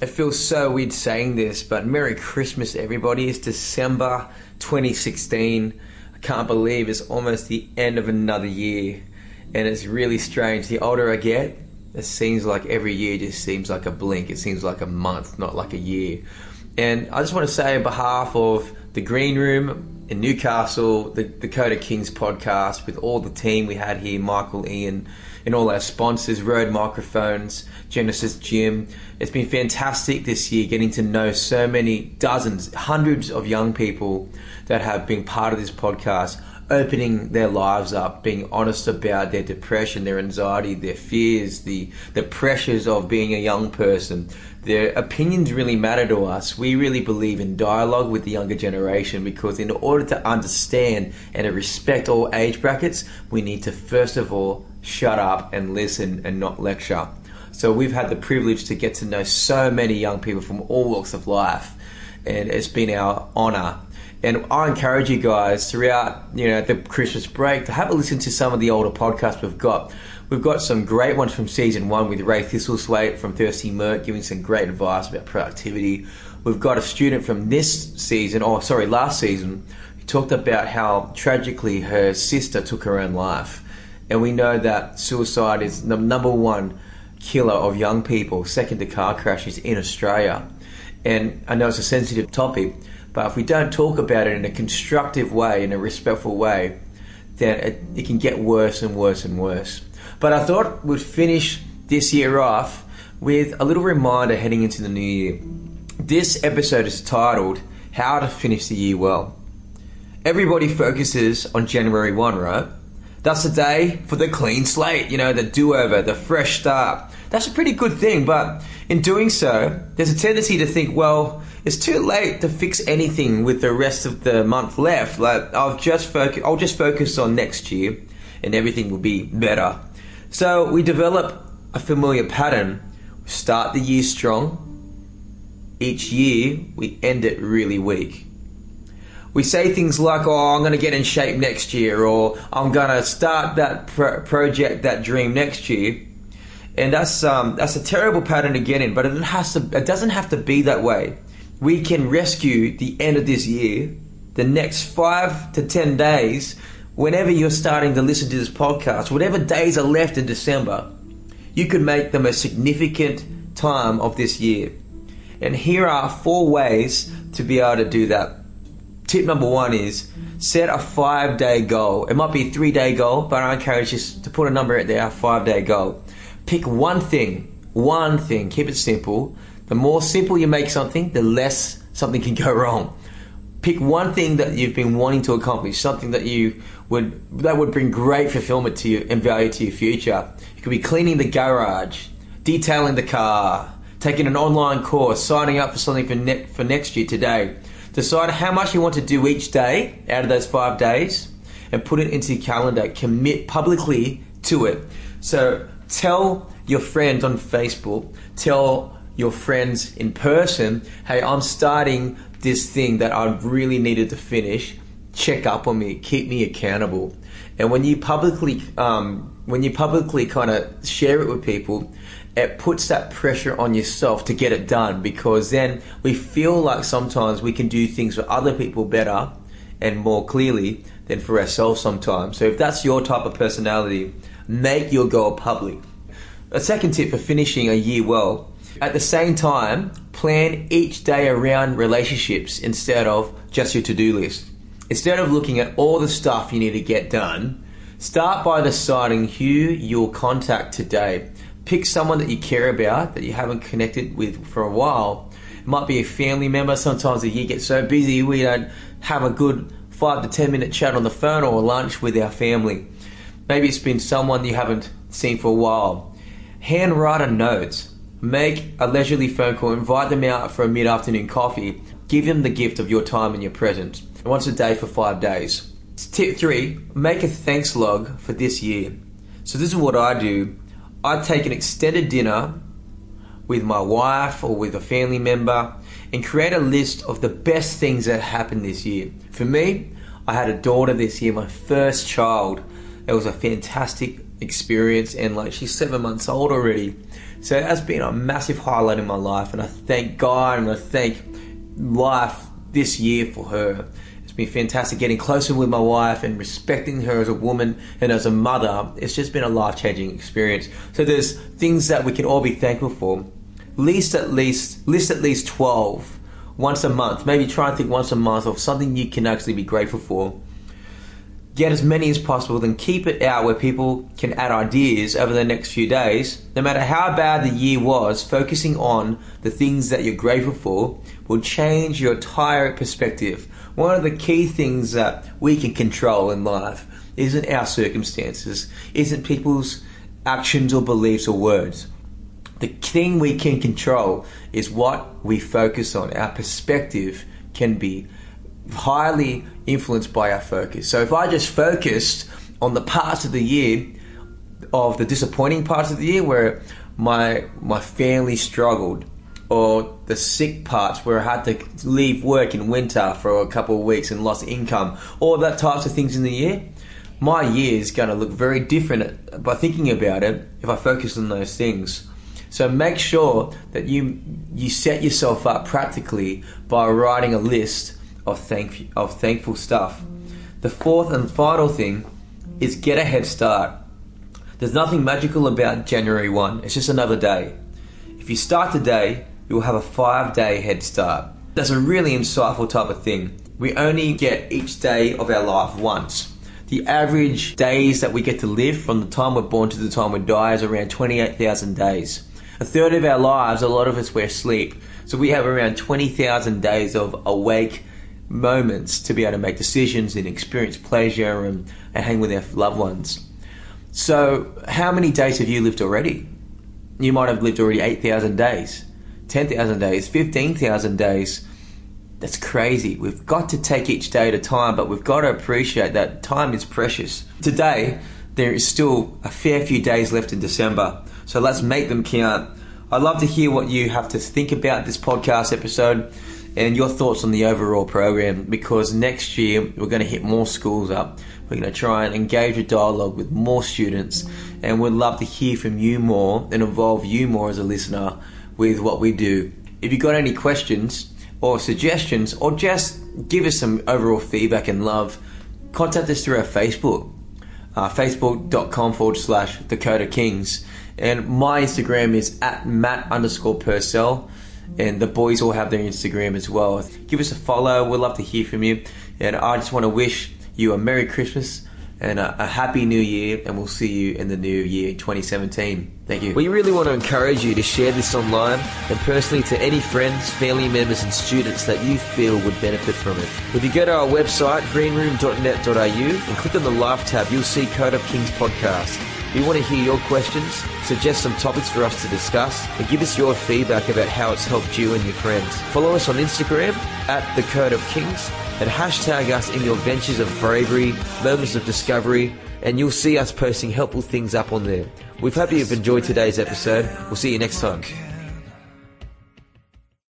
It feels so weird saying this, but Merry Christmas, everybody. It's December 2016. I can't believe it's almost the end of another year, and it's really strange. The older I get, it seems like every year just seems like a blink. It seems like a month, not like a year. And I just want to say, on behalf of the Green Room in Newcastle, the Code of Kings podcast, with all the team we had here, Michael, Ian, and all our sponsors, Rode Microphones, Genesis Gym. It's been fantastic this year getting to know so many dozens, hundreds of young people that have been part of this podcast, opening their lives up, being honest about their depression, their anxiety, their fears, the, the pressures of being a young person. Their opinions really matter to us. We really believe in dialogue with the younger generation because, in order to understand and to respect all age brackets, we need to first of all shut up and listen and not lecture. So we've had the privilege to get to know so many young people from all walks of life, and it's been our honour. And I encourage you guys throughout, you know, the Christmas break to have a listen to some of the older podcasts we've got. We've got some great ones from season one with Ray Thistlethwaite from Thirsty Merc giving some great advice about productivity. We've got a student from this season, or sorry, last season, who talked about how tragically her sister took her own life. And we know that suicide is the number one killer of young people, second to car crashes in Australia. And I know it's a sensitive topic, but if we don't talk about it in a constructive way, in a respectful way, then it, it can get worse and worse and worse. But I thought we'd finish this year off with a little reminder heading into the new year. This episode is titled How to Finish the Year Well. Everybody focuses on January 1, right? That's the day for the clean slate, you know, the do over, the fresh start. That's a pretty good thing, but in doing so, there's a tendency to think, well, it's too late to fix anything with the rest of the month left. Like I'll just focus, I'll just focus on next year, and everything will be better. So we develop a familiar pattern. We start the year strong. Each year, we end it really weak we say things like, "Oh, I'm going to get in shape next year," or "I'm going to start that pro- project, that dream next year," and that's um, that's a terrible pattern to get in. But it has to, it doesn't have to be that way. We can rescue the end of this year, the next five to ten days, whenever you're starting to listen to this podcast, whatever days are left in December, you could make the most significant time of this year. And here are four ways to be able to do that tip number one is set a five day goal. It might be a three day goal, but I encourage you to put a number out there, a five day goal. Pick one thing, one thing, keep it simple. The more simple you make something, the less something can go wrong. Pick one thing that you've been wanting to accomplish, something that you would that would bring great fulfillment to you and value to your future. It could be cleaning the garage, detailing the car, taking an online course, signing up for something for, ne- for next year today Decide how much you want to do each day out of those five days and put it into your calendar. Commit publicly to it. So tell your friends on Facebook, tell your friends in person, hey, I'm starting this thing that I really needed to finish. Check up on me, keep me accountable. And when you publicly, um, when you publicly kind of share it with people, it puts that pressure on yourself to get it done because then we feel like sometimes we can do things for other people better and more clearly than for ourselves sometimes. So if that's your type of personality, make your goal public. A second tip for finishing a year well. At the same time, plan each day around relationships instead of just your to-do list. Instead of looking at all the stuff you need to get done, start by deciding who you'll contact today pick someone that you care about that you haven't connected with for a while. It might be a family member. Sometimes the year gets so busy we don't have a good five to ten minute chat on the phone or lunch with our family. Maybe it's been someone you haven't seen for a while. Handwrite a note. Make a leisurely phone call. Invite them out for a mid afternoon coffee. Give them the gift of your time and your presence. Once a day for five days. Tip three, make a thanks log for this year. So this is what I do I'd take an extended dinner with my wife or with a family member and create a list of the best things that happened this year. For me, I had a daughter this year, my first child. It was a fantastic experience, and like she's seven months old already. So it has been a massive highlight in my life, and I thank God and I thank life this year for her. It's been fantastic getting closer with my wife and respecting her as a woman and as a mother. It's just been a life changing experience. So there's things that we can all be thankful for. List at least list at least twelve once a month. Maybe try and think once a month of something you can actually be grateful for. Get as many as possible, then keep it out where people can add ideas over the next few days. No matter how bad the year was, focusing on the things that you're grateful for will change your entire perspective. One of the key things that we can control in life isn't our circumstances, isn't people's actions or beliefs or words the thing we can control is what we focus on. Our perspective can be highly influenced by our focus. So if I just focused on the parts of the year of the disappointing parts of the year where my my family struggled or the sick parts where I had to leave work in winter for a couple of weeks and lost income, all that types of things in the year, my year is going to look very different by thinking about it if I focus on those things. So make sure that you you set yourself up practically by writing a list of thank of thankful stuff. The fourth and final thing is get a head start. There's nothing magical about January 1. It's just another day. If you start today, you will have a 5-day head start. That's a really insightful type of thing. We only get each day of our life once. The average days that we get to live from the time we're born to the time we die is around 28,000 days a third of our lives, a lot of us we're asleep. So we have around 20,000 days of awake moments to be able to make decisions and experience pleasure and, and hang with our loved ones. So, how many days have you lived already? You might have lived already 8,000 days, 10,000 days, 15,000 days. That's crazy. We've got to take each day at a time, but we've got to appreciate that time is precious. Today, there is still a fair few days left in December. So let's make them count. I'd love to hear what you have to think about this podcast episode and your thoughts on the overall program because next year we're going to hit more schools up. We're going to try and engage a dialogue with more students and we'd love to hear from you more and involve you more as a listener with what we do. If you've got any questions or suggestions or just give us some overall feedback and love, contact us through our Facebook, uh, facebook.com forward slash Code of Kings. And my Instagram is at Matt underscore Purcell. And the boys all have their Instagram as well. Give us a follow. We'd love to hear from you. And I just want to wish you a Merry Christmas and a, a, happy new year, and we'll see you in the new year 2017. Thank you. We really want to encourage you to share this online and personally to any friends, family members, and students that you feel would benefit from it. If you go to our website, greenroom.net.au, and click on the Live tab, you'll see Code of Kings podcast. We want to hear your questions, suggest some topics for us to discuss, and give us your feedback about how it's helped you and your friends. Follow us on Instagram at The Code of Kings and hashtag us in your ventures of bravery, moments of discovery, and you'll see us posting helpful things up on there. We hope you've enjoyed today's episode. We'll see you next time.